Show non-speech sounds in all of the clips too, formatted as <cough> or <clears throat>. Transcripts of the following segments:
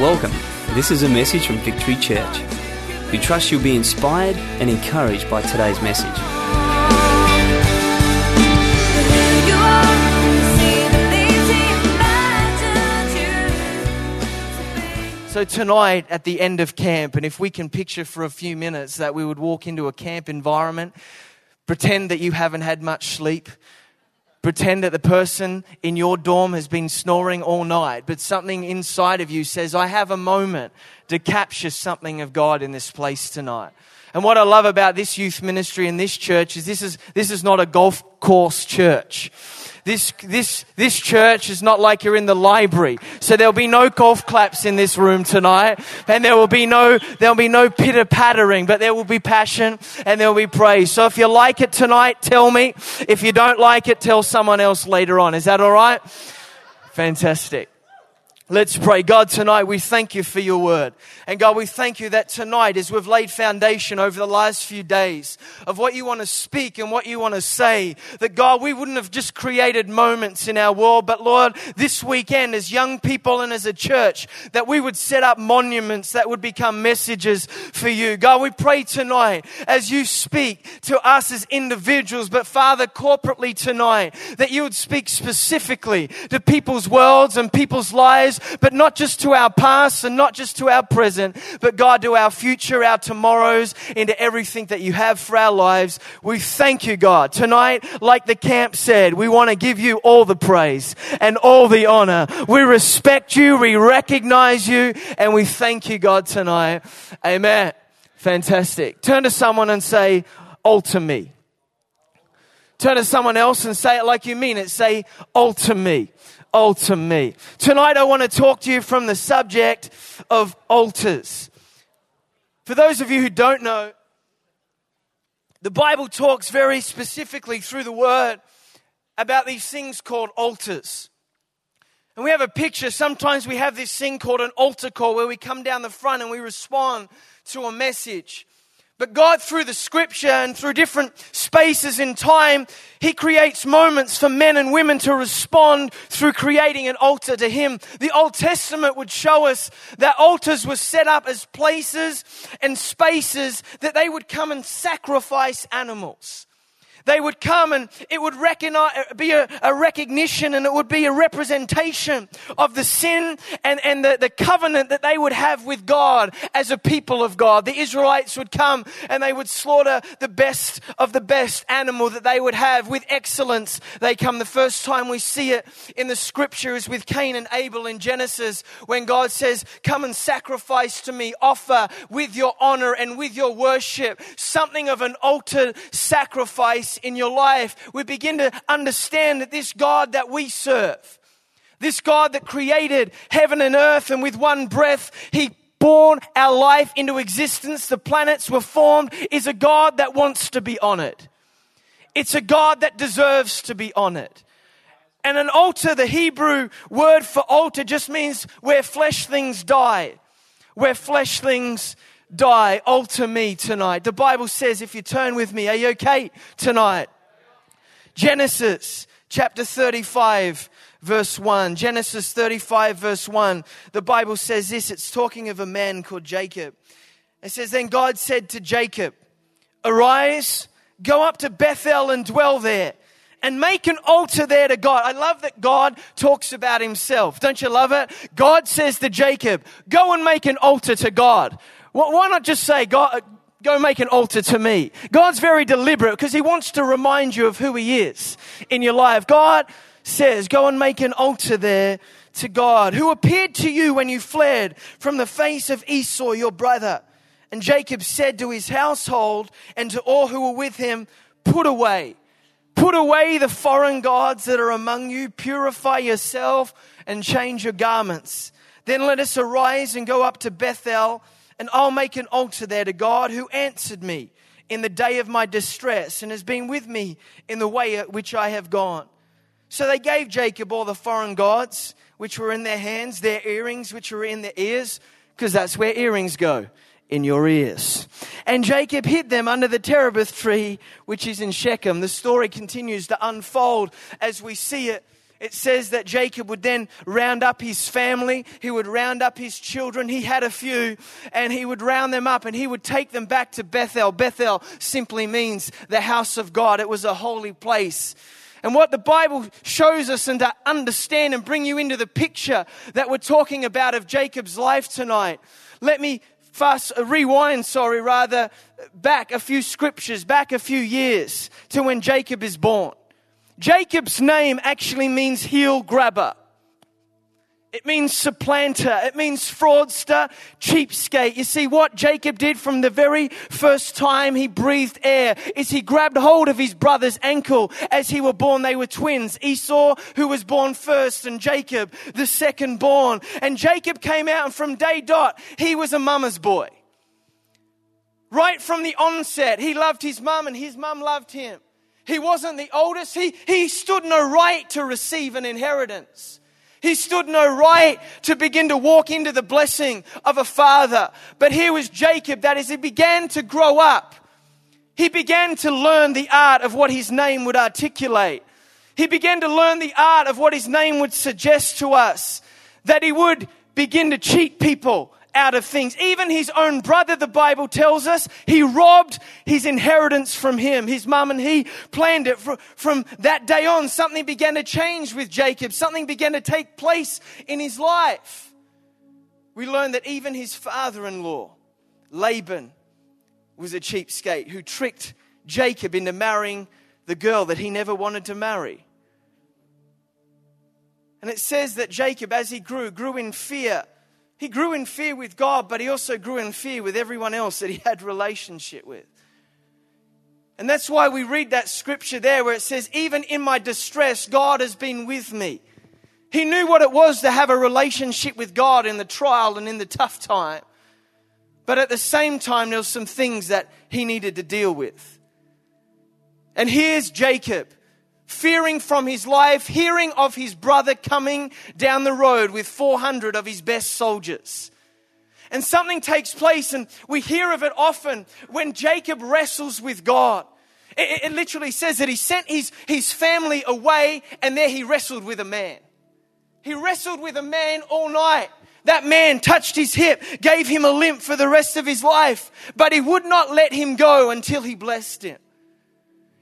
Welcome. This is a message from Victory Church. We trust you'll be inspired and encouraged by today's message. So, tonight at the end of camp, and if we can picture for a few minutes that we would walk into a camp environment, pretend that you haven't had much sleep, pretend that the person in your dorm has been snoring all night, but something inside of you says, I have a moment to capture something of God in this place tonight. And what I love about this youth ministry and this church is this is, this is not a golf course church. This, this, this church is not like you're in the library. So there'll be no golf claps in this room tonight. And there will be no, there'll be no pitter pattering, but there will be passion and there will be praise. So if you like it tonight, tell me. If you don't like it, tell someone else later on. Is that all right? Fantastic. Let's pray. God, tonight we thank you for your word. And God, we thank you that tonight, as we've laid foundation over the last few days of what you want to speak and what you want to say, that God, we wouldn't have just created moments in our world, but Lord, this weekend as young people and as a church, that we would set up monuments that would become messages for you. God, we pray tonight as you speak to us as individuals, but Father, corporately tonight, that you would speak specifically to people's worlds and people's lives but not just to our past and not just to our present, but God, to our future, our tomorrows, into everything that you have for our lives. We thank you, God. Tonight, like the camp said, we want to give you all the praise and all the honor. We respect you, we recognize you, and we thank you, God, tonight. Amen. Fantastic. Turn to someone and say, alter me. Turn to someone else and say it like you mean it. Say, alter me alter me. Tonight I want to talk to you from the subject of altars. For those of you who don't know, the Bible talks very specifically through the word about these things called altars. And we have a picture. Sometimes we have this thing called an altar call where we come down the front and we respond to a message. But God, through the scripture and through different spaces in time, He creates moments for men and women to respond through creating an altar to Him. The Old Testament would show us that altars were set up as places and spaces that they would come and sacrifice animals. They would come and it would recognize, uh, be a, a, recognition and it would be a representation of the sin and, and the, the covenant that they would have with God as a people of God. The Israelites would come and they would slaughter the best of the best animal that they would have with excellence. They come. The first time we see it in the scripture is with Cain and Abel in Genesis when God says, Come and sacrifice to me, offer with your honor and with your worship something of an altered sacrifice in your life, we begin to understand that this God that we serve, this God that created heaven and earth, and with one breath, He born our life into existence, the planets were formed, is a God that wants to be honored. It's a God that deserves to be honored. And an altar, the Hebrew word for altar just means where flesh things die, where flesh things die. Alter me tonight. The Bible says, if you turn with me, are you okay tonight? Genesis chapter 35 verse 1. Genesis 35 verse 1. The Bible says this. It's talking of a man called Jacob. It says, then God said to Jacob, arise, go up to Bethel and dwell there and make an altar there to God. I love that God talks about himself. Don't you love it? God says to Jacob, go and make an altar to God. Why not just say, God, go make an altar to me? God's very deliberate because he wants to remind you of who he is in your life. God says, go and make an altar there to God, who appeared to you when you fled from the face of Esau, your brother. And Jacob said to his household and to all who were with him, put away, put away the foreign gods that are among you, purify yourself and change your garments. Then let us arise and go up to Bethel and I'll make an altar there to God who answered me in the day of my distress and has been with me in the way at which I have gone. So they gave Jacob all the foreign gods which were in their hands, their earrings which were in their ears, because that's where earrings go, in your ears. And Jacob hid them under the terebinth tree which is in Shechem. The story continues to unfold as we see it it says that Jacob would then round up his family, he would round up his children. He had a few, and he would round them up and he would take them back to Bethel. Bethel simply means the house of God, it was a holy place. And what the Bible shows us and to understand and bring you into the picture that we're talking about of Jacob's life tonight. Let me fast uh, rewind, sorry, rather back a few scriptures, back a few years to when Jacob is born. Jacob's name actually means heel grabber. It means supplanter. It means fraudster, cheapskate. You see, what Jacob did from the very first time he breathed air is he grabbed hold of his brother's ankle as he were born. They were twins. Esau, who was born first, and Jacob, the second born. And Jacob came out, and from day dot, he was a mama's boy. Right from the onset, he loved his mum, and his mum loved him. He wasn't the oldest. He, he stood no right to receive an inheritance. He stood no right to begin to walk into the blessing of a father. But here was Jacob that as he began to grow up, he began to learn the art of what his name would articulate. He began to learn the art of what his name would suggest to us. That he would begin to cheat people out of things. Even his own brother, the Bible tells us, he robbed his inheritance from him. His mum and he planned it. From that day on, something began to change with Jacob. Something began to take place in his life. We learn that even his father in law, Laban, was a cheapskate who tricked Jacob into marrying the girl that he never wanted to marry. And it says that Jacob, as he grew, grew in fear he grew in fear with God, but he also grew in fear with everyone else that he had relationship with. And that's why we read that scripture there where it says, Even in my distress, God has been with me. He knew what it was to have a relationship with God in the trial and in the tough time. But at the same time, there were some things that he needed to deal with. And here's Jacob fearing from his life, hearing of his brother coming down the road with 400 of his best soldiers. And something takes place, and we hear of it often when Jacob wrestles with God. It, it, literally says that he sent his, his family away, and there he wrestled with a man. He wrestled with a man all night. That man touched his hip, gave him a limp for the rest of his life, but he would not let him go until he blessed him.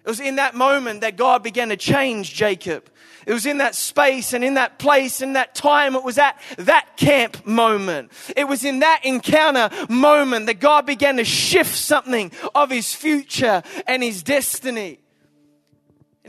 It was in that moment that God began to change Jacob. It was in that space and in that place and that time. It was at that camp moment. It was in that encounter moment that God began to shift something of his future and his destiny.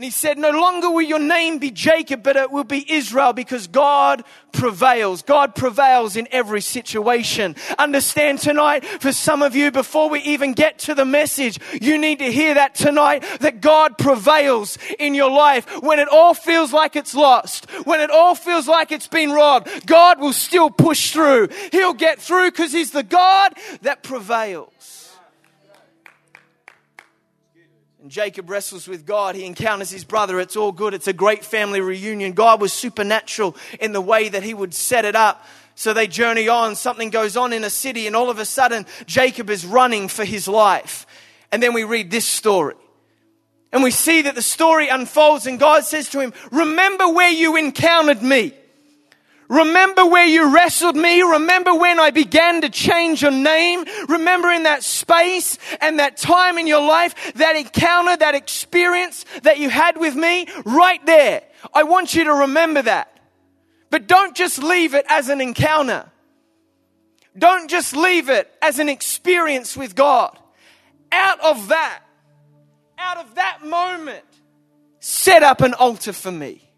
And he said, No longer will your name be Jacob, but it will be Israel because God prevails. God prevails in every situation. Understand tonight, for some of you, before we even get to the message, you need to hear that tonight that God prevails in your life. When it all feels like it's lost, when it all feels like it's been robbed, God will still push through. He'll get through because He's the God that prevails. And Jacob wrestles with God. He encounters his brother. It's all good. It's a great family reunion. God was supernatural in the way that he would set it up. So they journey on. Something goes on in a city, and all of a sudden, Jacob is running for his life. And then we read this story. And we see that the story unfolds, and God says to him, Remember where you encountered me. Remember where you wrestled me. Remember when I began to change your name. Remember in that space and that time in your life, that encounter, that experience that you had with me right there. I want you to remember that. But don't just leave it as an encounter. Don't just leave it as an experience with God. Out of that, out of that moment, set up an altar for me.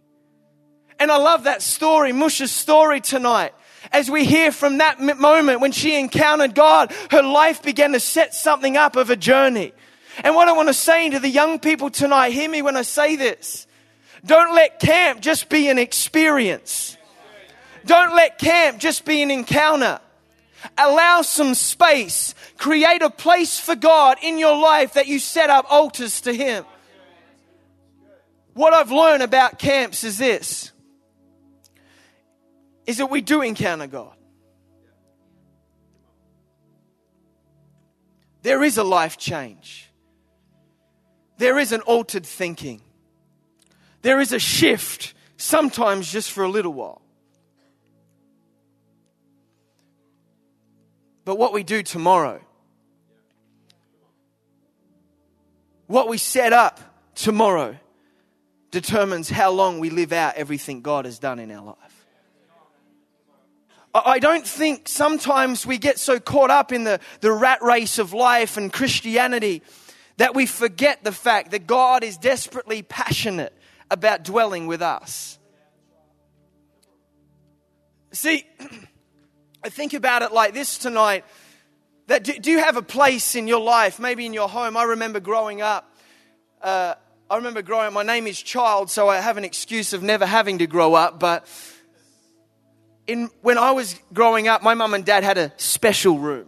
And I love that story, Musha's story tonight. As we hear from that moment when she encountered God, her life began to set something up of a journey. And what I want to say to the young people tonight, hear me when I say this. Don't let camp just be an experience. Don't let camp just be an encounter. Allow some space. Create a place for God in your life that you set up altars to Him. What I've learned about camps is this is that we do encounter God. There is a life change. There is an altered thinking. There is a shift sometimes just for a little while. But what we do tomorrow, what we set up tomorrow, determines how long we live out everything God has done in our life. I don't think sometimes we get so caught up in the, the rat race of life and Christianity that we forget the fact that God is desperately passionate about dwelling with us. See, <clears throat> I think about it like this tonight. That do, do, you have a place in your life, maybe in your home? I remember growing up. Uh, I remember growing up. My name is Child, so I have an excuse of never having to grow up. But in, when I was growing up, my mum and dad had a special room.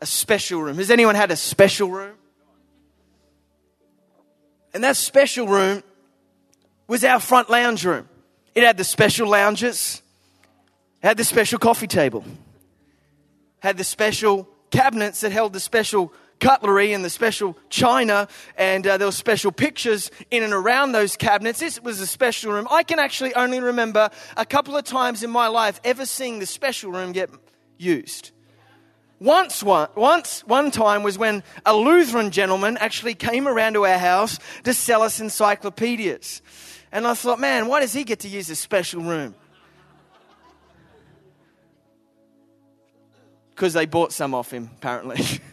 A special room. Has anyone had a special room? And that special room was our front lounge room. It had the special lounges, had the special coffee table, had the special cabinets that held the special cutlery and the special china, and uh, there were special pictures in and around those cabinets. This was a special room. I can actually only remember a couple of times in my life ever seeing the special room get used. Once, one, once, one time was when a Lutheran gentleman actually came around to our house to sell us encyclopedias. And I thought, man, why does he get to use a special room? <laughs> Because they bought some off him, apparently. <laughs>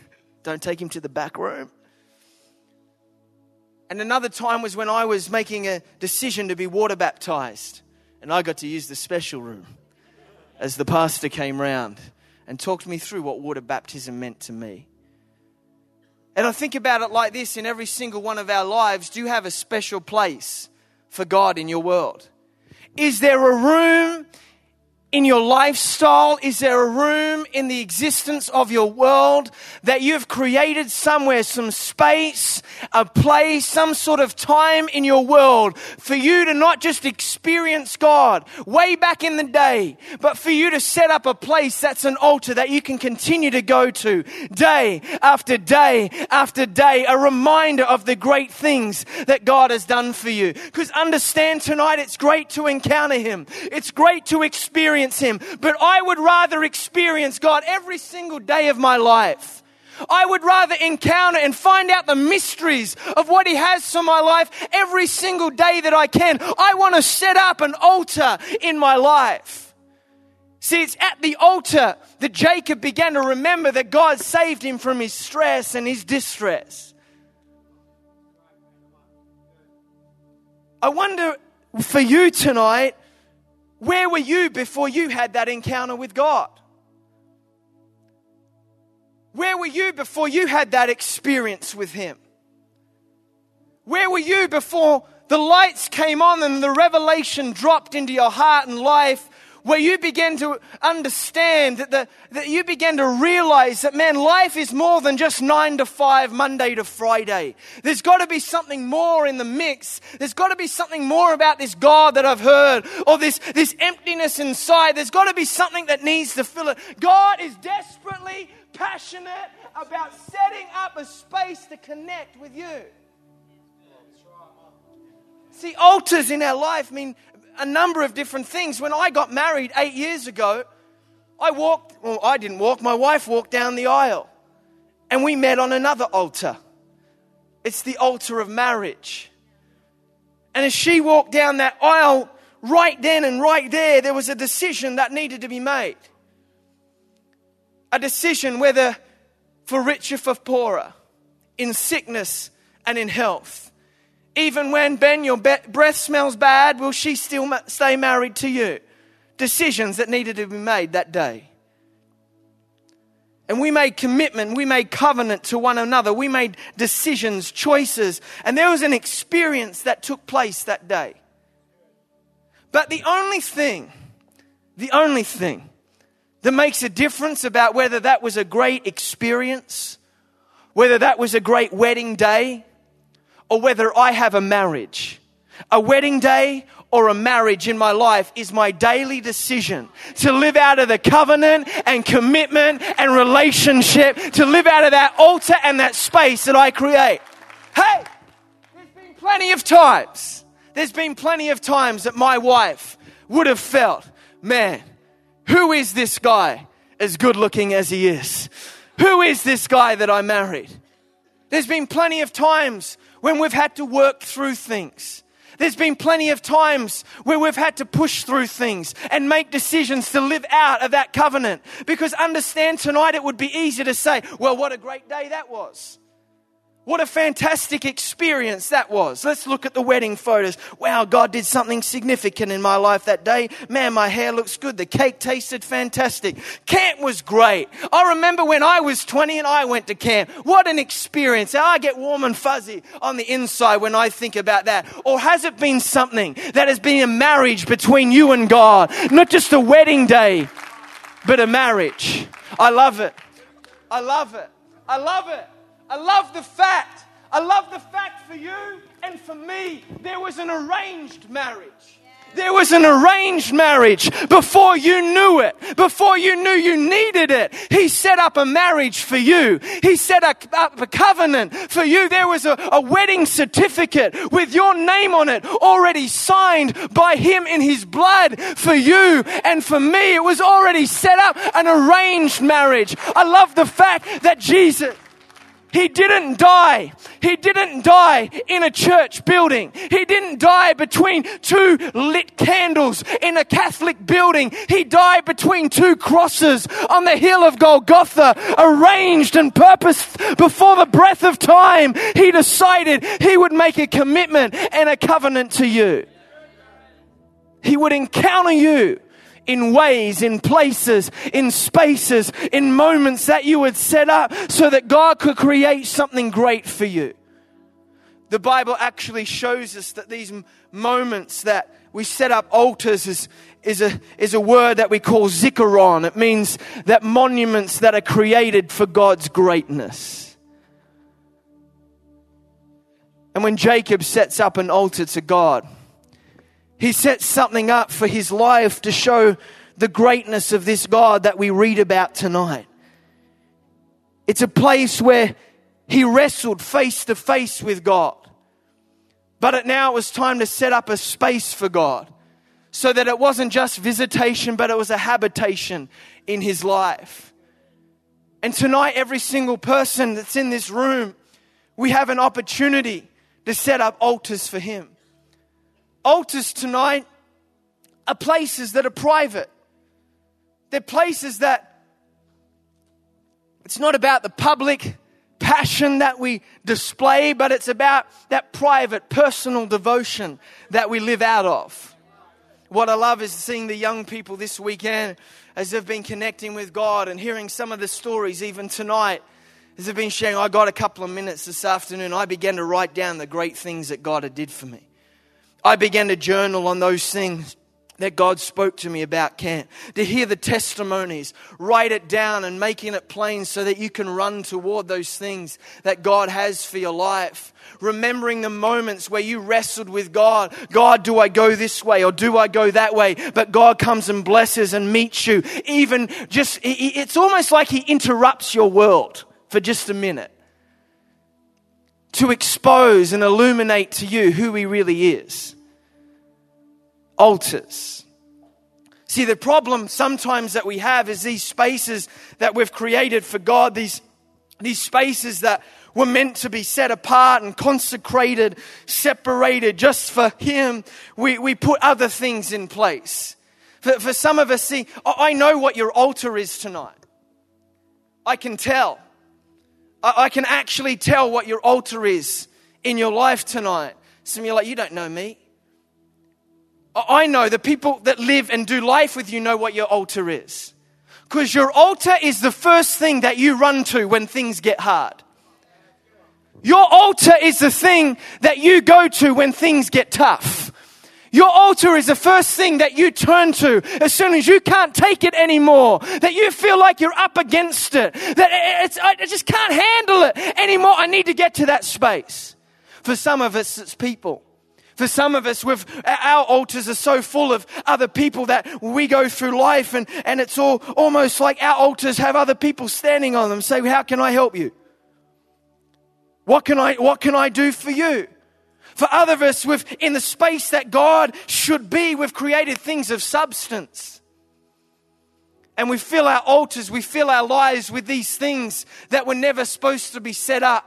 Don't take him to the back room. And another time was when I was making a decision to be water baptized. And I got to use the special room as the pastor came round and talked me through what water baptism meant to me. And I think about it like this in every single one of our lives do you have a special place for God in your world? Is there a room in your lifestyle? Is there a room in the existence of your world that you've created somewhere, some space, a place, some sort of time in your world for you to not just experience God way back in the day, but for you to set up a place that's an altar that you can continue to go to day after day after day, a reminder of the great things that God has done for you. Because understand tonight, it's great to encounter Him. It's great to experience experience Him, but I would rather experience God every single day of my life. I would rather encounter and find out the mysteries of what He has for my life every single day that I can. I want to set up an altar in my life. See, it's at the altar that Jacob began to remember that God saved him from his stress and his distress. I wonder for you tonight, where were you before you had that encounter with God? Where were you before you had that experience with Him? Where were you before the lights came on and the revelation dropped into your heart and life where you begin to understand that, the, that you begin to realize that, man, life is more than just nine to five, Monday to Friday. There's got to be something more in the mix. There's got to be something more about this God that I've heard or this, this emptiness inside. There's got to be something that needs to fill it. God is desperately passionate about setting up a space to connect with you. See, altars in our life mean a number of different things. When I got married eight years ago, I walked, well, I didn't walk, my wife walked down the aisle and we met on another altar. It's the altar of marriage. And as she walked down that aisle, right then and right there, there was a decision that needed to be made. A decision whether for richer, for poorer, in sickness and in health. Even when, Ben, your breath smells bad, will she still stay married to you? Decisions that needed to be made that day. And we made commitment, we made covenant to one another, we made decisions, choices, and there was an experience that took place that day. But the only thing, the only thing that makes a difference about whether that was a great experience, whether that was a great wedding day, or whether I have a marriage. A wedding day or a marriage in my life is my daily decision to live out of the covenant and commitment and relationship, to live out of that altar and that space that I create. Hey, there's been plenty of times There's been plenty of times that my wife would have felt, man, who is this guy as good looking as he is? Who is this guy that I married? There's been plenty of times when we've had to work through things. There's been plenty of times where we've had to push through things and make decisions to live out of that covenant. Because understand tonight it would be easy to say, well, what a great day that was. What a fantastic experience that was. Let's look at the wedding photos. Wow, God did something significant in my life that day. Man, my hair looks good. The cake tasted fantastic. Camp was great. I remember when I was 20 and I went to camp. What an experience. I get warm and fuzzy on the inside when I think about that. Or has it been something that has been a marriage between you and God? Not just a wedding day, but a marriage. I love it. I love it. I love it. I love the fact, I love the fact for you and for me, there was an arranged marriage. There was an arranged marriage before you knew it, before you knew you needed it. He set up a marriage for you. He set up a covenant for you. There was a, a wedding certificate with your name on it already signed by Him in His blood for you and for me. It was already set up an arranged marriage. I love the fact that Jesus, he didn't die. He didn't die in a church building. He didn't die between two lit candles in a Catholic building. He died between two crosses on the hill of Golgotha, arranged and purposed before the breath of time. He decided he would make a commitment and a covenant to you. He would encounter you in ways, in places, in spaces, in moments that you would set up so that God could create something great for you. The Bible actually shows us that these moments that we set up altars is, is, a, is a word that we call zikaron. It means that monuments that are created for God's greatness. And when Jacob sets up an altar to God, he sets something up for his life to show the greatness of this God that we read about tonight. It's a place where he wrestled face to face with God. But it now it was time to set up a space for God so that it wasn't just visitation, but it was a habitation in his life. And tonight, every single person that's in this room, we have an opportunity to set up altars for him. Altars tonight are places that are private. They're places that it's not about the public passion that we display, but it's about that private, personal devotion that we live out of. What I love is seeing the young people this weekend as they've been connecting with God and hearing some of the stories, even tonight, as they've been sharing. I got a couple of minutes this afternoon. I began to write down the great things that God had did for me. I began to journal on those things that God spoke to me about camp, to hear the testimonies, write it down and making it plain so that you can run toward those things that God has for your life. Remembering the moments where you wrestled with God. God, do I go this way or do I go that way? But God comes and blesses and meets you. Even just, it's almost like He interrupts your world for just a minute to expose and illuminate to you who He really is. Altars. See, the problem sometimes that we have is these spaces that we've created for God, these, these spaces that were meant to be set apart and consecrated, separated just for Him. We, we put other things in place. For, for some of us, see, I know what your altar is tonight. I can tell. I can actually tell what your altar is in your life tonight. Some of you are like, you don't know me. I know the people that live and do life with you know what your altar is. Because your altar is the first thing that you run to when things get hard. Your altar is the thing that you go to when things get tough. Your altar is the first thing that you turn to as soon as you can't take it anymore, that you feel like you're up against it, that it's, I just can't handle it anymore. I need to get to that space. For some of us, it's people. For some of us, we've, our altars are so full of other people that we go through life and, and it's all almost like our altars have other people standing on them. Say, how can I help you? What can I, what can I do for you? For other of us, we've, in the space that God should be, we've created things of substance. And we fill our altars, we fill our lives with these things that were never supposed to be set up.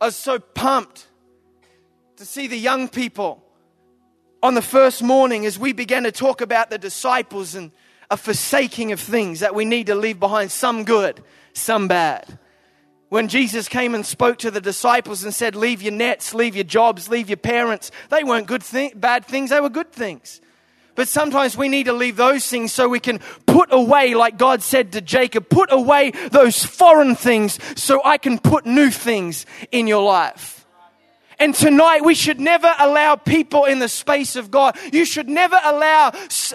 I was so pumped to see the young people on the first morning as we began to talk about the disciples and a forsaking of things that we need to leave behind, some good, some bad. When Jesus came and spoke to the disciples and said, Leave your nets, leave your jobs, leave your parents, they weren't good thi- bad things, they were good things. But sometimes we need to leave those things so we can put away, like God said to Jacob, put away those foreign things so I can put new things in your life. And tonight we should never allow people in the space of God. You should never allow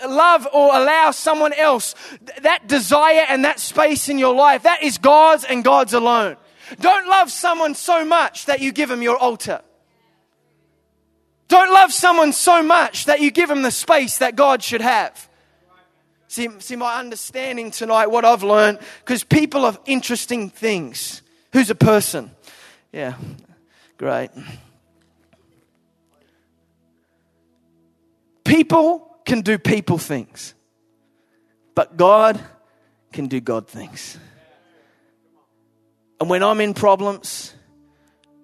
love or allow someone else that desire and that space in your life. That is God's and God's alone. Don't love someone so much that you give them your altar. Don't love someone so much that you give them the space that God should have. See, see my understanding tonight, what I've learned, because people are interesting things. Who's a person? Yeah, great. People can do people things, but God can do God things. And when I'm in problems,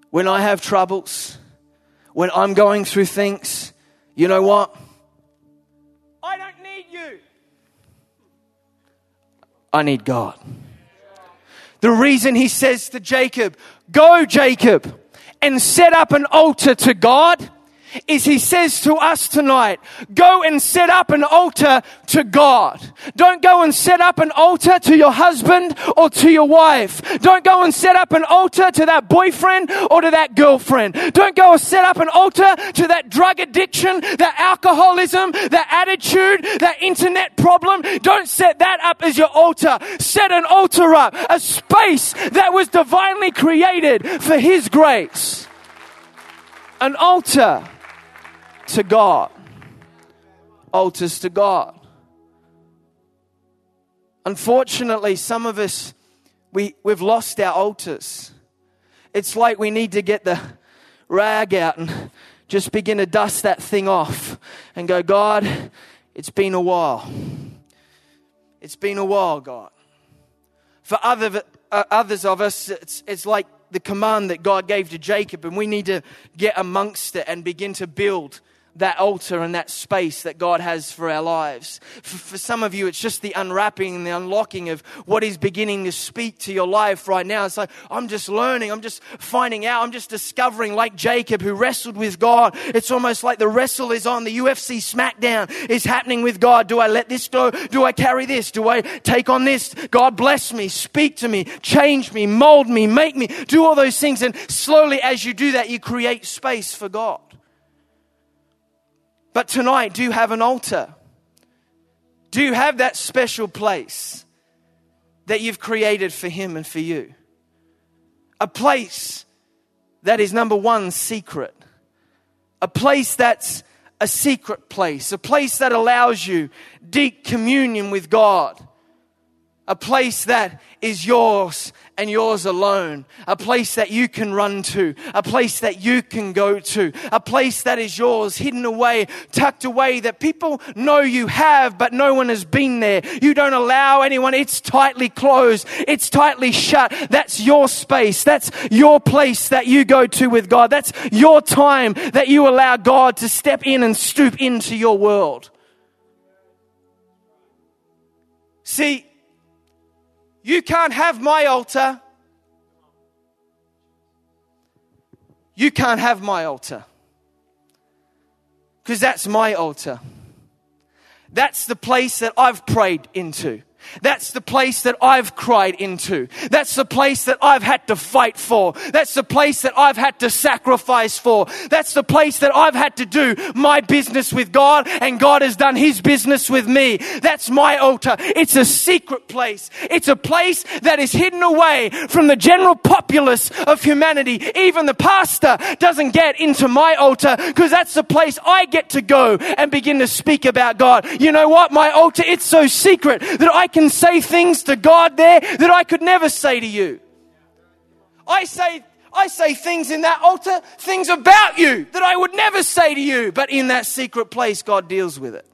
when I have troubles, when I'm going through things, you know what? I don't need you. I need God. The reason he says to Jacob, Go, Jacob, and set up an altar to God is he says to us tonight, go and set up an altar to God. Don't go and set up an altar to your husband or to your wife. Don't go and set up an altar to that boyfriend or to that girlfriend. Don't go and set up an altar to that drug addiction, that alcoholism, that attitude, that internet problem. Don't set that up as your altar. Set an altar up, a space that was divinely created for his grace. An altar to God. Altars to God. Unfortunately, some of us, we, we've lost our altars. It's like we need to get the rag out and just begin to dust that thing off and go, God, it's been a while. It's been a while, God. For other, uh, others of us, it's, it's like the command that God gave to Jacob, and we need to get amongst it and begin to build that altar and that space that God has for our lives. For, for, some of you, it's just the unwrapping and the unlocking of what is beginning to speak to your life right now. It's like, I'm just learning, I'm just finding out, I'm just discovering, like Jacob who wrestled with God. It's almost like the wrestle is on, the UFC SmackDown is happening with God. Do I let this go? Do I carry this? Do I take on this? God bless me, speak to me, change me, mold me, make me, do all those things. And slowly, as you do that, you create space for God. But tonight, do you have an altar? Do you have that special place that you've created for Him and for you? A place that is number one, secret. A place that's a secret place. A place that allows you deep communion with God. A place that is yours and yours alone. A place that you can run to. A place that you can go to. A place that is yours, hidden away, tucked away, that people know you have, but no one has been there. You don't allow anyone. It's tightly closed. It's tightly shut. That's your space. That's your place that you go to with God. That's your time that you allow God to step in and stoop into your world. See, you can't have my altar. You can't have my altar. Because that's my altar. That's the place that I've prayed into. That's the place that I've cried into. That's the place that I've had to fight for. That's the place that I've had to sacrifice for. That's the place that I've had to do my business with God and God has done his business with me. That's my altar. It's a secret place. It's a place that is hidden away from the general populace of humanity. Even the pastor doesn't get into my altar because that's the place I get to go and begin to speak about God. You know what? My altar, it's so secret that I can say things to God there that I could never say to you. I say, I say things in that altar, things about you that I would never say to you. But in that secret place, God deals with it.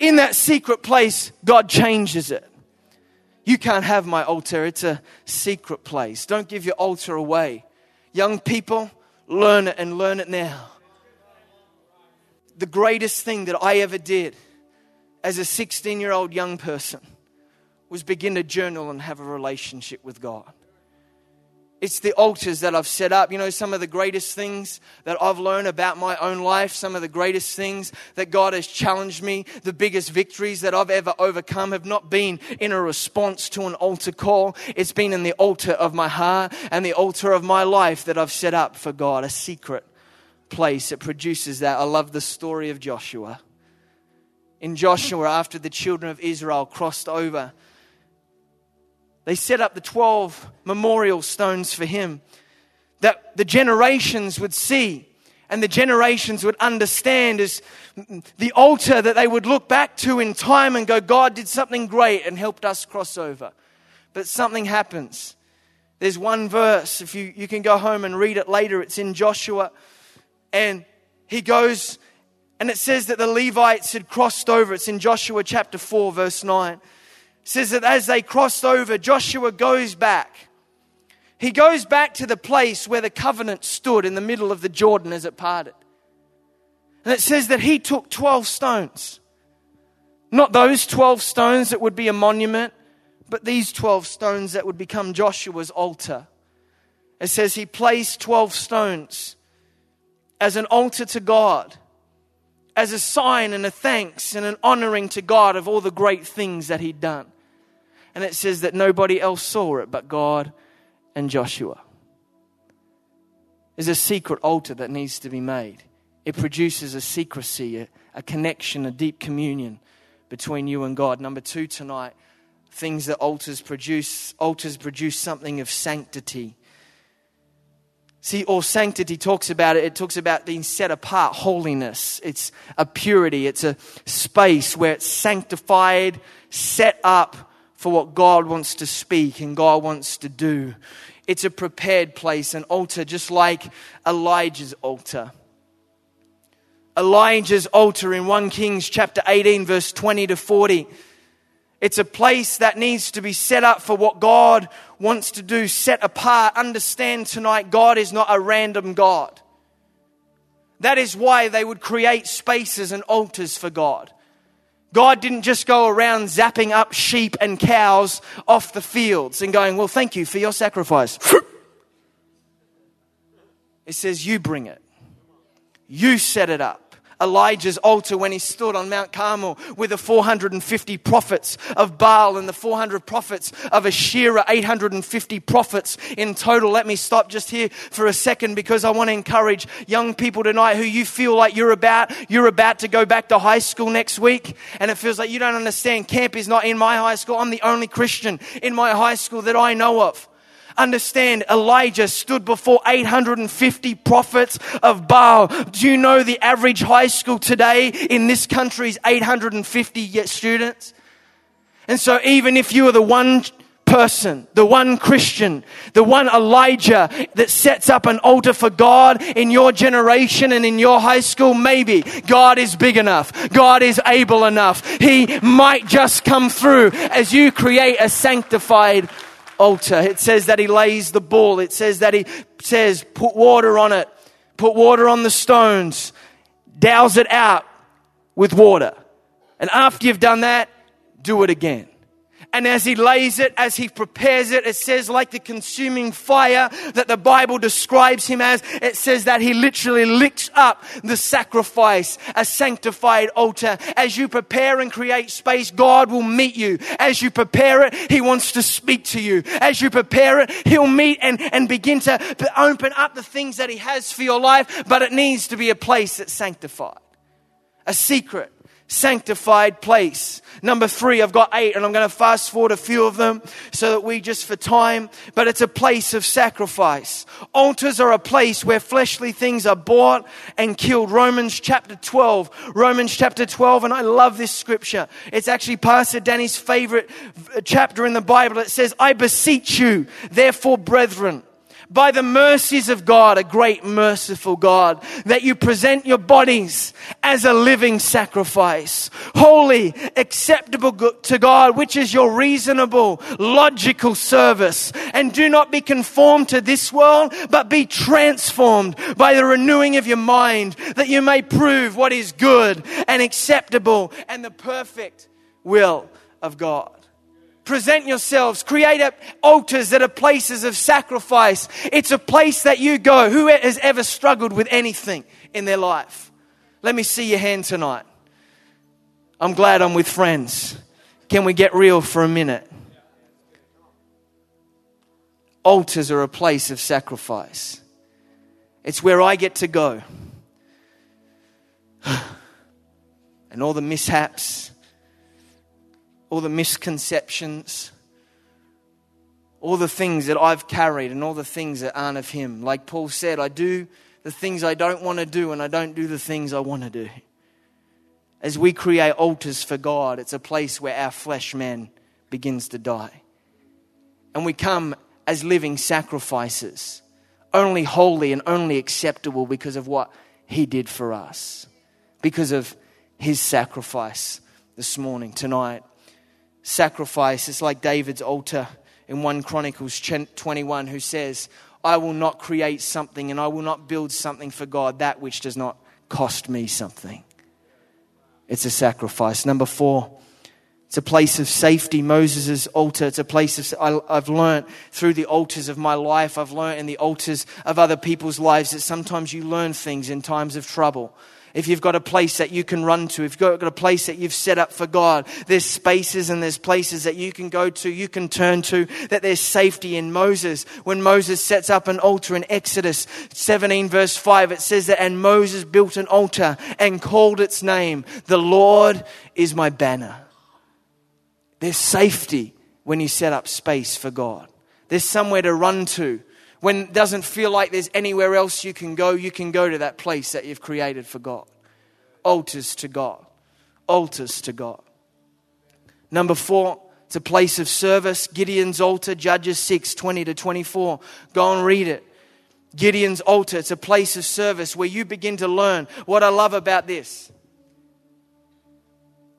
In that secret place, God changes it. You can't have my altar, it's a secret place. Don't give your altar away. Young people, learn it and learn it now. The greatest thing that I ever did as a 16 year old young person was begin to journal and have a relationship with God. It's the altars that I've set up. You know, some of the greatest things that I've learned about my own life, some of the greatest things that God has challenged me, the biggest victories that I've ever overcome have not been in a response to an altar call. It's been in the altar of my heart and the altar of my life that I've set up for God, a secret place that produces that. I love the story of Joshua. In Joshua, after the children of Israel crossed over they set up the 12 memorial stones for him that the generations would see and the generations would understand as the altar that they would look back to in time and go, God did something great and helped us cross over. But something happens. There's one verse, if you, you can go home and read it later, it's in Joshua. And he goes, and it says that the Levites had crossed over. It's in Joshua chapter 4, verse 9 says that as they crossed over, Joshua goes back. He goes back to the place where the covenant stood in the middle of the Jordan as it parted. And it says that he took 12 stones. Not those 12 stones that would be a monument, but these 12 stones that would become Joshua's altar. It says he placed 12 stones as an altar to God as a sign and a thanks and an honoring to God of all the great things that he'd done. And it says that nobody else saw it but God and Joshua. There's a secret altar that needs to be made. It produces a secrecy, a, a connection, a deep communion between you and God. Number two tonight, things that altars produce. Altars produce something of sanctity. See, all sanctity talks about it. It talks about being set apart, holiness. It's a purity. It's a space where it's sanctified, set up for what God wants to speak and God wants to do. It's a prepared place, an altar, just like Elijah's altar. Elijah's altar in 1 Kings chapter 18, verse 20 to 40 it's a place that needs to be set up for what God wants to do, set apart. Understand tonight, God is not a random God. That is why they would create spaces and altars for God. God didn't just go around zapping up sheep and cows off the fields and going, Well, thank you for your sacrifice. It says, You bring it, you set it up. Elijah's altar when he stood on Mount Carmel with the 450 prophets of Baal and the 400 prophets of Asherah, 850 prophets in total. Let me stop just here for a second because I want to encourage young people tonight who you feel like you're about, you're about to go back to high school next week and it feels like you don't understand. Camp is not in my high school. I'm the only Christian in my high school that I know of. Understand, Elijah stood before 850 prophets of Baal. Do you know the average high school today in this country is 850 students? And so even if you are the one person, the one Christian, the one Elijah that sets up an altar for God in your generation and in your high school, maybe God is big enough. God is able enough. He might just come through as you create a sanctified altar. It says that he lays the bull. It says that he says, put water on it, put water on the stones, douse it out with water. And after you've done that, do it again. And as he lays it, as he prepares it, it says, like the consuming fire that the Bible describes him as, it says that he literally licks up the sacrifice, a sanctified altar. As you prepare and create space, God will meet you. As you prepare it, he wants to speak to you. As you prepare it, he'll meet and, and begin to open up the things that he has for your life, but it needs to be a place that's sanctified. A secret sanctified place. Number three, I've got eight and I'm going to fast forward a few of them so that we just for time, but it's a place of sacrifice. Altars are a place where fleshly things are bought and killed. Romans chapter 12, Romans chapter 12, and I love this scripture. It's actually Pastor Danny's favorite chapter in the Bible. It says, I beseech you, therefore, brethren, by the mercies of God, a great merciful God, that you present your bodies as a living sacrifice, holy, acceptable to God, which is your reasonable, logical service. And do not be conformed to this world, but be transformed by the renewing of your mind, that you may prove what is good and acceptable and the perfect will of God present yourselves, create altars that are places of sacrifice. It's a place that you go. Who has ever struggled with anything in their life? Let me see your hand tonight. I'm glad I'm with friends. Can we get real for a minute? Altars are a place of sacrifice. It's where I get to go. <sighs> and all the mishaps, all the misconceptions, all the things that I've carried, and all the things that aren't of Him. Like Paul said, I do the things I don't want to do, and I don't do the things I want to do. As we create altars for God, it's a place where our flesh man begins to die. And we come as living sacrifices, only holy and only acceptable because of what He did for us, because of His sacrifice this morning, tonight sacrifice. It's like David's altar in 1 Chronicles 21, who says, I will not create something and I will not build something for God, that which does not cost me something. It's a sacrifice. Number four, it's a place of safety. Moses' altar. It's a place of, I, have learned through the altars of my life, I've learned in the altars of other people's lives that sometimes you learn things in times of trouble if you've got a place that you can run to, if you've got a place that you've set up for God, there's spaces and there's places that you can go to, you can turn to, that there's safety in Moses. When Moses sets up an altar in Exodus 17, verse 5, it says that, and Moses built an altar and called its name, The Lord is my banner. There's safety when you set up space for God. There's somewhere to run to when it doesn't feel like there's anywhere else you can go, you can go to that place that you've created for God. Altars to God. Altars to God. Number four, it's a place of service. Gideon's altar, Judges 6 20 to 24. Go and read it. Gideon's altar, it's a place of service where you begin to learn what I love about this.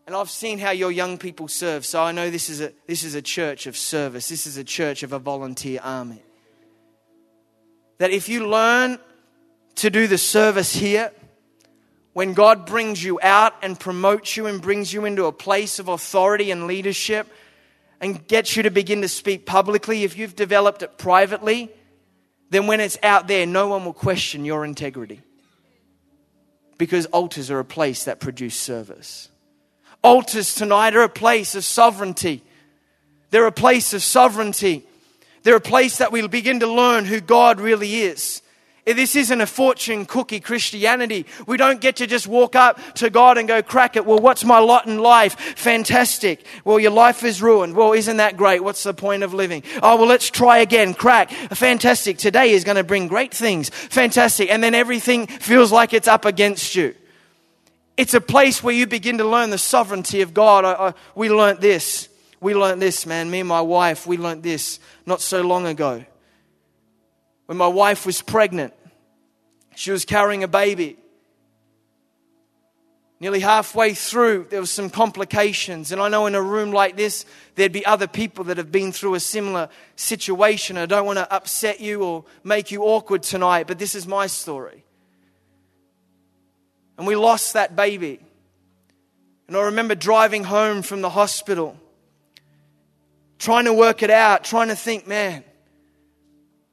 And I've seen how your young people serve, so I know this is a, this is a church of service. This is a church of a volunteer army that if you learn to do the service here, when God brings you out and promotes you and brings you into a place of authority and leadership and gets you to begin to speak publicly, if you've developed it privately, then when it's out there, no one will question your integrity. Because altars are a place that produce service. Altars tonight are a place of sovereignty. They're a place of sovereignty. They're a place that we'll begin to learn who God really is. This isn't a fortune cookie Christianity. We don't get to just walk up to God and go, crack it. Well, what's my lot in life? Fantastic. Well, your life is ruined. Well, isn't that great? What's the point of living? Oh, well, let's try again. Crack. Fantastic. Today is going to bring great things. Fantastic. And then everything feels like it's up against you. It's a place where you begin to learn the sovereignty of God. I, I, we learnt this. We learnt this, man. Me and my wife, we learnt this not so long ago. When my wife was pregnant, she was carrying a baby. Nearly halfway through, there was some complications. And I know in a room like this, there'd be other people that have been through a similar situation. I don't want to upset you or make you awkward tonight, but this is my story. And we lost that baby. And I remember driving home from the hospital trying to work it out, trying to think, man,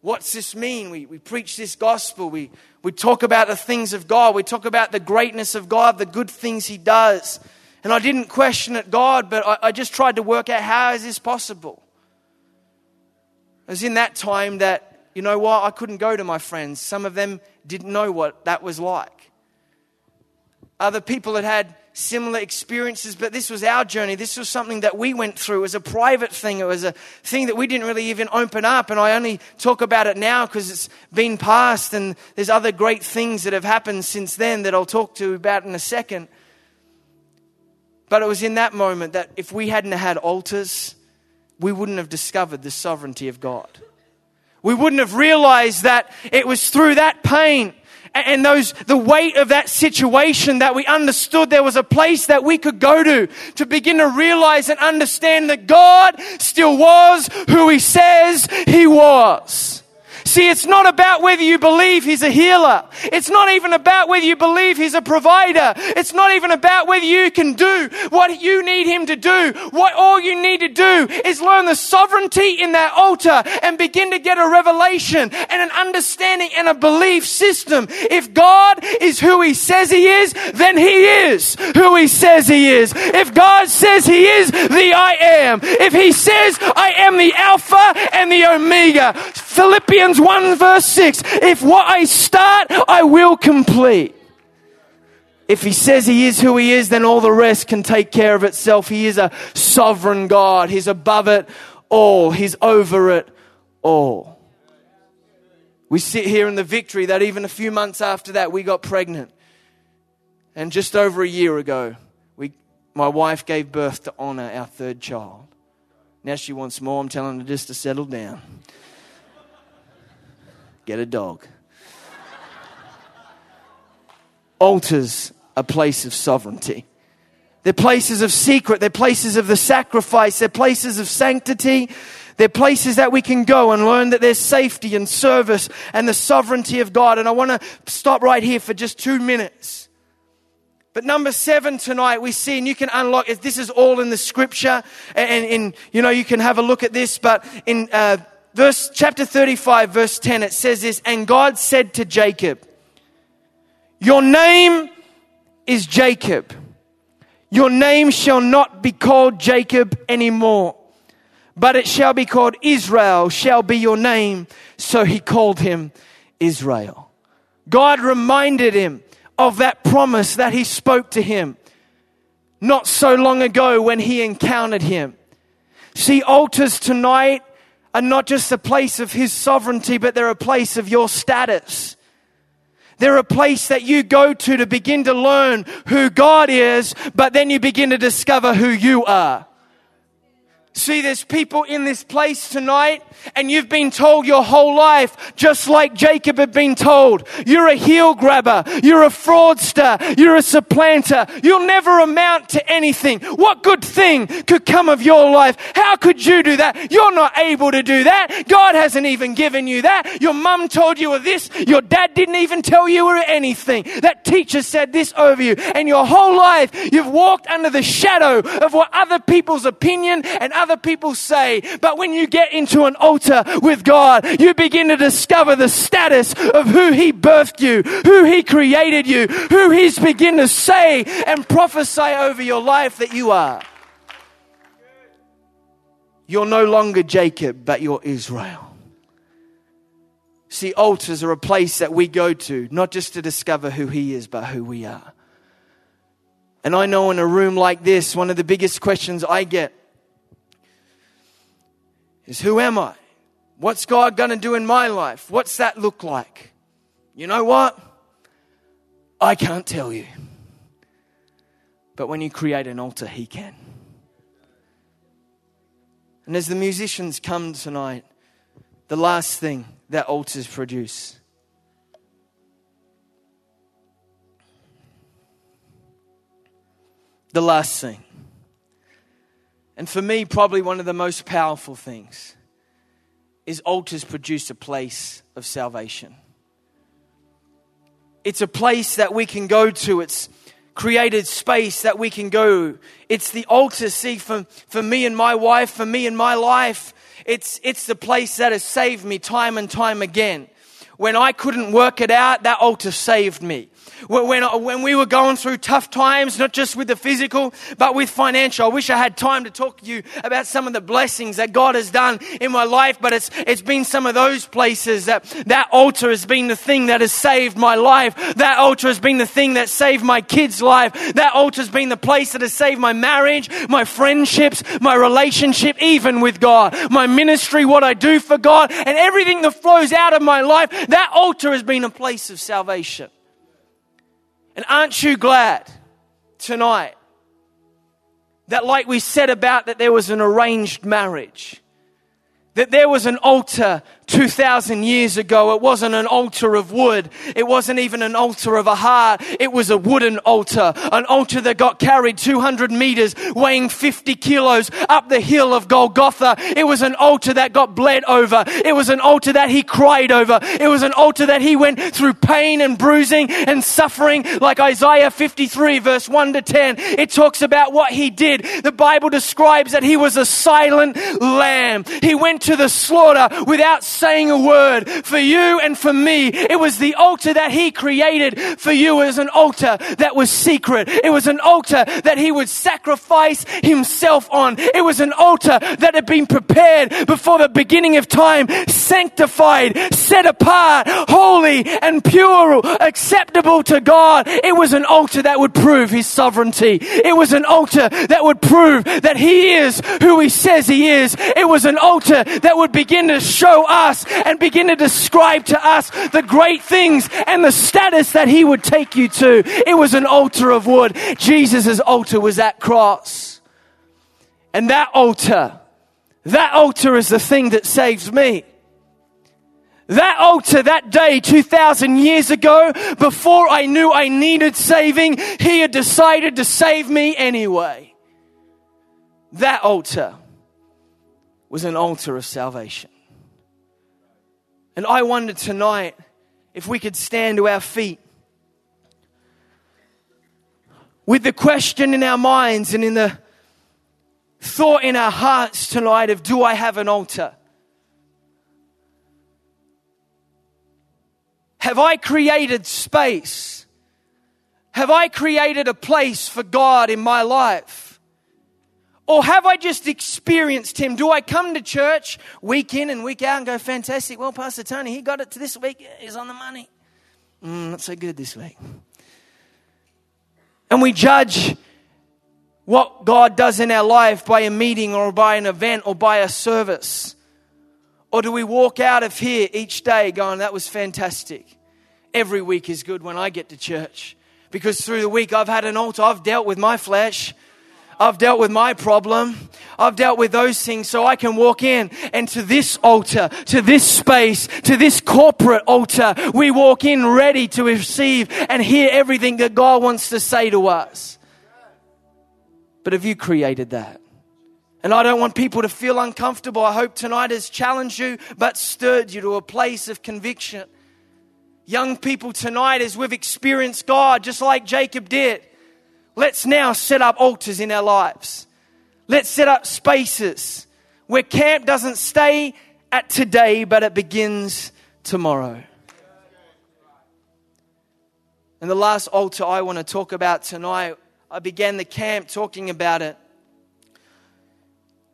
what's this mean? We, we preach this gospel, we, we talk about the things of God, we talk about the greatness of God, the good things He does. And I didn't question it, God, but I, I just tried to work out how is this possible? It was in that time that, you know what, I couldn't go to my friends. Some of them didn't know what that was like. Other people had had similar experiences, but this was our journey. This was something that we went through. It was a private thing. It was a thing that we didn't really even open up. And I only talk about it now because it's been past and there's other great things that have happened since then that I'll talk to about in a second. But it was in that moment that if we hadn't had altars, we wouldn't have discovered the sovereignty of God. We wouldn't have realized that it was through that pain and those, the weight of that situation that we understood there was a place that we could go to to begin to realize and understand that God still was who He says He was. See, it's not about whether you believe He's a healer. It's not even about whether you believe He's a provider. It's not even about whether you can do what you need Him to do. What all you need to do is learn the sovereignty in that altar and begin to get a revelation and an understanding and a belief system. If God is who He says He is, then He is who He says He is. If God says He is the I am, if He says I am the Alpha and the Omega, Philippians 1 verse 6. If what I start, I will complete. If he says he is who he is, then all the rest can take care of itself. He is a sovereign God. He's above it all. He's over it all. We sit here in the victory that even a few months after that, we got pregnant. And just over a year ago, we, my wife gave birth to Honor, our third child. Now she wants more. I'm telling her just to settle down get a dog. Altars a place of sovereignty. They're places of secret. They're places of the sacrifice. They're places of sanctity. They're places that we can go and learn that there's safety and service and the sovereignty of God. And I want to stop right here for just two minutes. But number seven tonight we see, and you can unlock This is all in the scripture, and, and you know you can have a look at this. But in uh, verse chapter 35 verse 10 it says this and God said to Jacob your name is Jacob. Your name shall not be called Jacob anymore but it shall be called Israel shall be your name so he called him Israel. God reminded him of that promise that he spoke to him not so long ago when he encountered him. See altars tonight are not just a place of His sovereignty, but they're a place of your status. They're a place that you go to to begin to learn who God is, but then you begin to discover who you are. See, there's people in this place tonight, and you've been told your whole life, just like Jacob had been told, you're a heel grabber, you're a fraudster, you're a supplanter, you'll never amount to anything. What good thing could come of your life? How could you do that? You're not able to do that. God hasn't even given you that. Your mum told you of this, your dad didn't even tell you or anything. That teacher said this over you, and your whole life you've walked under the shadow of what other people's opinion and other people say. But when you get into an altar with God, you begin to discover the status of who He birthed you, who He created you, who He's begin to say and prophesy over your life that you are. You're no longer Jacob, but you're Israel. See, altars are a place that we go to, not just to discover who He is, but who we are. And I know in a room like this, one of the biggest questions I get is who am I? What's God going to do in my life? What's that look like? You know what? I can't tell you. But when you create an altar, He can. And as the musicians come tonight, the last thing that altars produce the last thing and for me, probably one of the most powerful things is altars produce a place of salvation. It's a place that we can go to. It's created space that we can go. It's the altar, see, for, for me and my wife, for me and my life. It's, it's the place that has saved me time and time again. When I couldn't work it out, that altar saved me. When, uh, when we were going through tough times, not just with the physical, but with financial. I wish I had time to talk to you about some of the blessings that God has done in my life, but it's, it's been some of those places that that altar has been the thing that has saved my life. That altar has been the thing that saved my kid's life. That altar has been the place that has saved my marriage, my friendships, my relationship, even with God, my ministry, what I do for God, and everything that flows out of my life. That altar has been a place of salvation. And aren't you glad tonight that, like we said about that there was an arranged marriage, that there was an altar 2,000 years ago, it wasn't an altar of wood. It wasn't even an altar of a heart. It was a wooden altar, an altar that got carried 200 meters, weighing 50 kilos up the hill of Golgotha. It was an altar that got bled over. It was an altar that he cried over. It was an altar that he went through pain and bruising and suffering, like Isaiah 53, verse 1 to 10. It talks about what he did. The Bible describes that he was a silent lamb. He went to the slaughter without saying a word. For you and for me, it was the altar that He created for you as an altar that was secret. It was an altar that He would sacrifice Himself on. It was an altar that had been prepared before the beginning of time, sanctified, set apart, holy and pure, acceptable to God. It was an altar that would prove His sovereignty. It was an altar that would prove that He is who He says He is. It was an altar that would begin to show us us and begin to describe to us the great things and the status that He would take you to. It was an altar of wood. Jesus' altar was that cross. And that altar, that altar is the thing that saves me. That altar that day, 2,000 years ago, before I knew I needed saving, He had decided to save me anyway. That altar was an altar of salvation. And I wonder tonight if we could stand to our feet with the question in our minds and in the thought in our hearts tonight of do I have an altar? Have I created space? Have I created a place for God in my life? Or have I just experienced Him? Do I come to church week in and week out and go, fantastic? Well, Pastor Tony, he got it to this week. He's on the money. Mm, not so good this week. And we judge what God does in our life by a meeting or by an event or by a service. Or do we walk out of here each day going, that was fantastic? Every week is good when I get to church. Because through the week I've had an altar, I've dealt with my flesh. I've dealt with my problem. I've dealt with those things so I can walk in and to this altar, to this space, to this corporate altar, we walk in ready to receive and hear everything that God wants to say to us. But have you created that? And I don't want people to feel uncomfortable. I hope tonight has challenged you, but stirred you to a place of conviction. Young people tonight, as we've experienced God, just like Jacob did, Let's now set up altars in our lives. Let's set up spaces where camp doesn't stay at today, but it begins tomorrow. And the last altar I want to talk about tonight, I began the camp talking about it.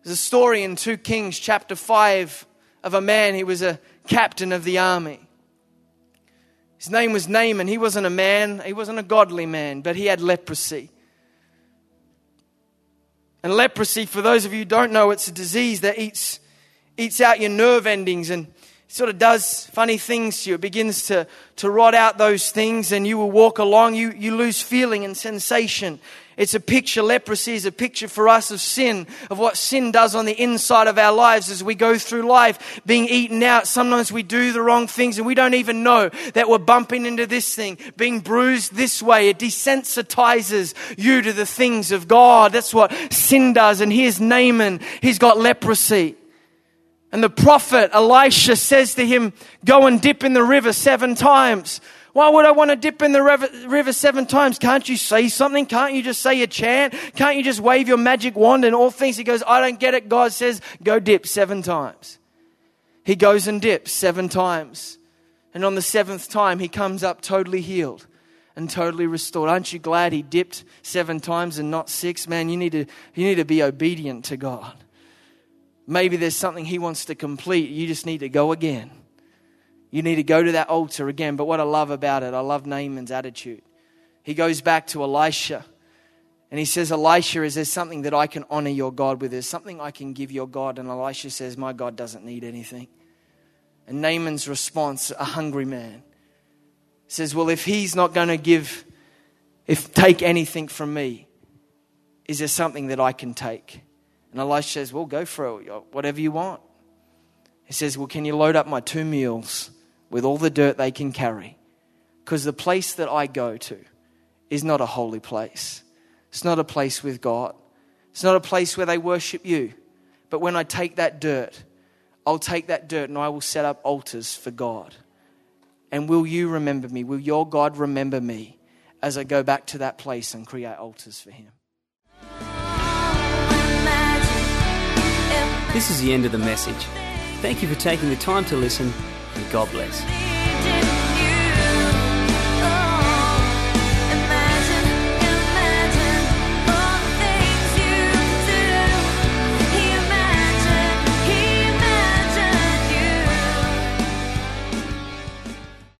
There's a story in 2 Kings chapter 5 of a man, he was a captain of the army. His name was Naaman. He wasn't a man, he wasn't a godly man, but he had leprosy. And leprosy, for those of you who don't know, it's a disease that eats, eats out your nerve endings and sort of does funny things to you. It begins to, to rot out those things, and you will walk along, you, you lose feeling and sensation. It's a picture, leprosy is a picture for us of sin, of what sin does on the inside of our lives as we go through life, being eaten out. Sometimes we do the wrong things and we don't even know that we're bumping into this thing, being bruised this way. It desensitizes you to the things of God. That's what sin does. And here's Naaman. He's got leprosy. And the prophet Elisha says to him, Go and dip in the river seven times. Why would I want to dip in the river seven times? Can't you say something? Can't you just say a chant? Can't you just wave your magic wand and all things? He goes, I don't get it. God says, go dip seven times. He goes and dips seven times. And on the seventh time, he comes up totally healed and totally restored. Aren't you glad he dipped seven times and not six? Man, you need to, you need to be obedient to God. Maybe there's something he wants to complete. You just need to go again. You need to go to that altar again. But what I love about it, I love Naaman's attitude. He goes back to Elisha and he says, Elisha, is there something that I can honor your God with? Is something I can give your God? And Elisha says, My God doesn't need anything. And Naaman's response, a hungry man, says, Well, if he's not going to give, if take anything from me, is there something that I can take? And Elisha says, Well, go for it, whatever you want. He says, Well, can you load up my two mules with all the dirt they can carry? Because the place that I go to is not a holy place. It's not a place with God. It's not a place where they worship you. But when I take that dirt, I'll take that dirt and I will set up altars for God. And will you remember me? Will your God remember me as I go back to that place and create altars for Him? This is the end of the message. Thank you for taking the time to listen, and God bless.